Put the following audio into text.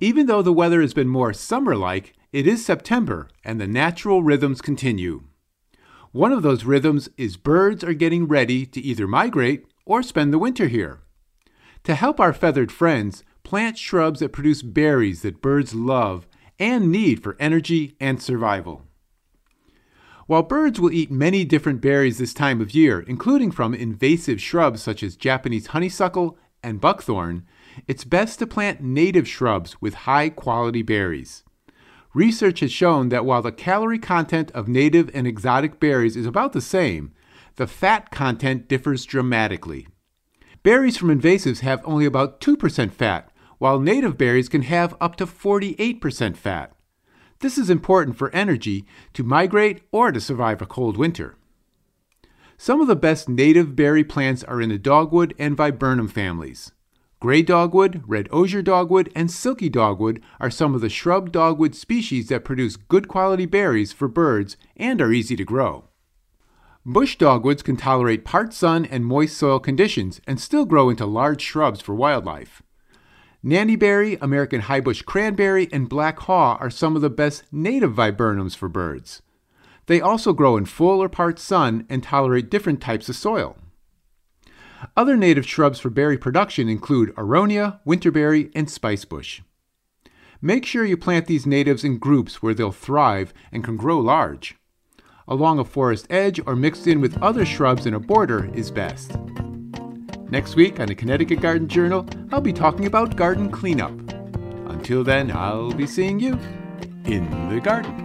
Even though the weather has been more summer like, it is September and the natural rhythms continue. One of those rhythms is birds are getting ready to either migrate or spend the winter here. To help our feathered friends, plant shrubs that produce berries that birds love and need for energy and survival. While birds will eat many different berries this time of year, including from invasive shrubs such as Japanese honeysuckle and buckthorn, it's best to plant native shrubs with high quality berries. Research has shown that while the calorie content of native and exotic berries is about the same, the fat content differs dramatically. Berries from invasives have only about 2% fat, while native berries can have up to 48% fat. This is important for energy to migrate or to survive a cold winter. Some of the best native berry plants are in the dogwood and viburnum families. Gray dogwood, red osier dogwood, and silky dogwood are some of the shrub dogwood species that produce good quality berries for birds and are easy to grow. Bush dogwoods can tolerate part sun and moist soil conditions and still grow into large shrubs for wildlife. Nannyberry, American highbush cranberry, and black haw are some of the best native viburnums for birds. They also grow in full or part sun and tolerate different types of soil. Other native shrubs for berry production include aronia, winterberry, and spicebush. Make sure you plant these natives in groups where they'll thrive and can grow large. Along a forest edge or mixed in with other shrubs in a border is best. Next week on the Connecticut Garden Journal, I'll be talking about garden cleanup. Until then, I'll be seeing you in the garden.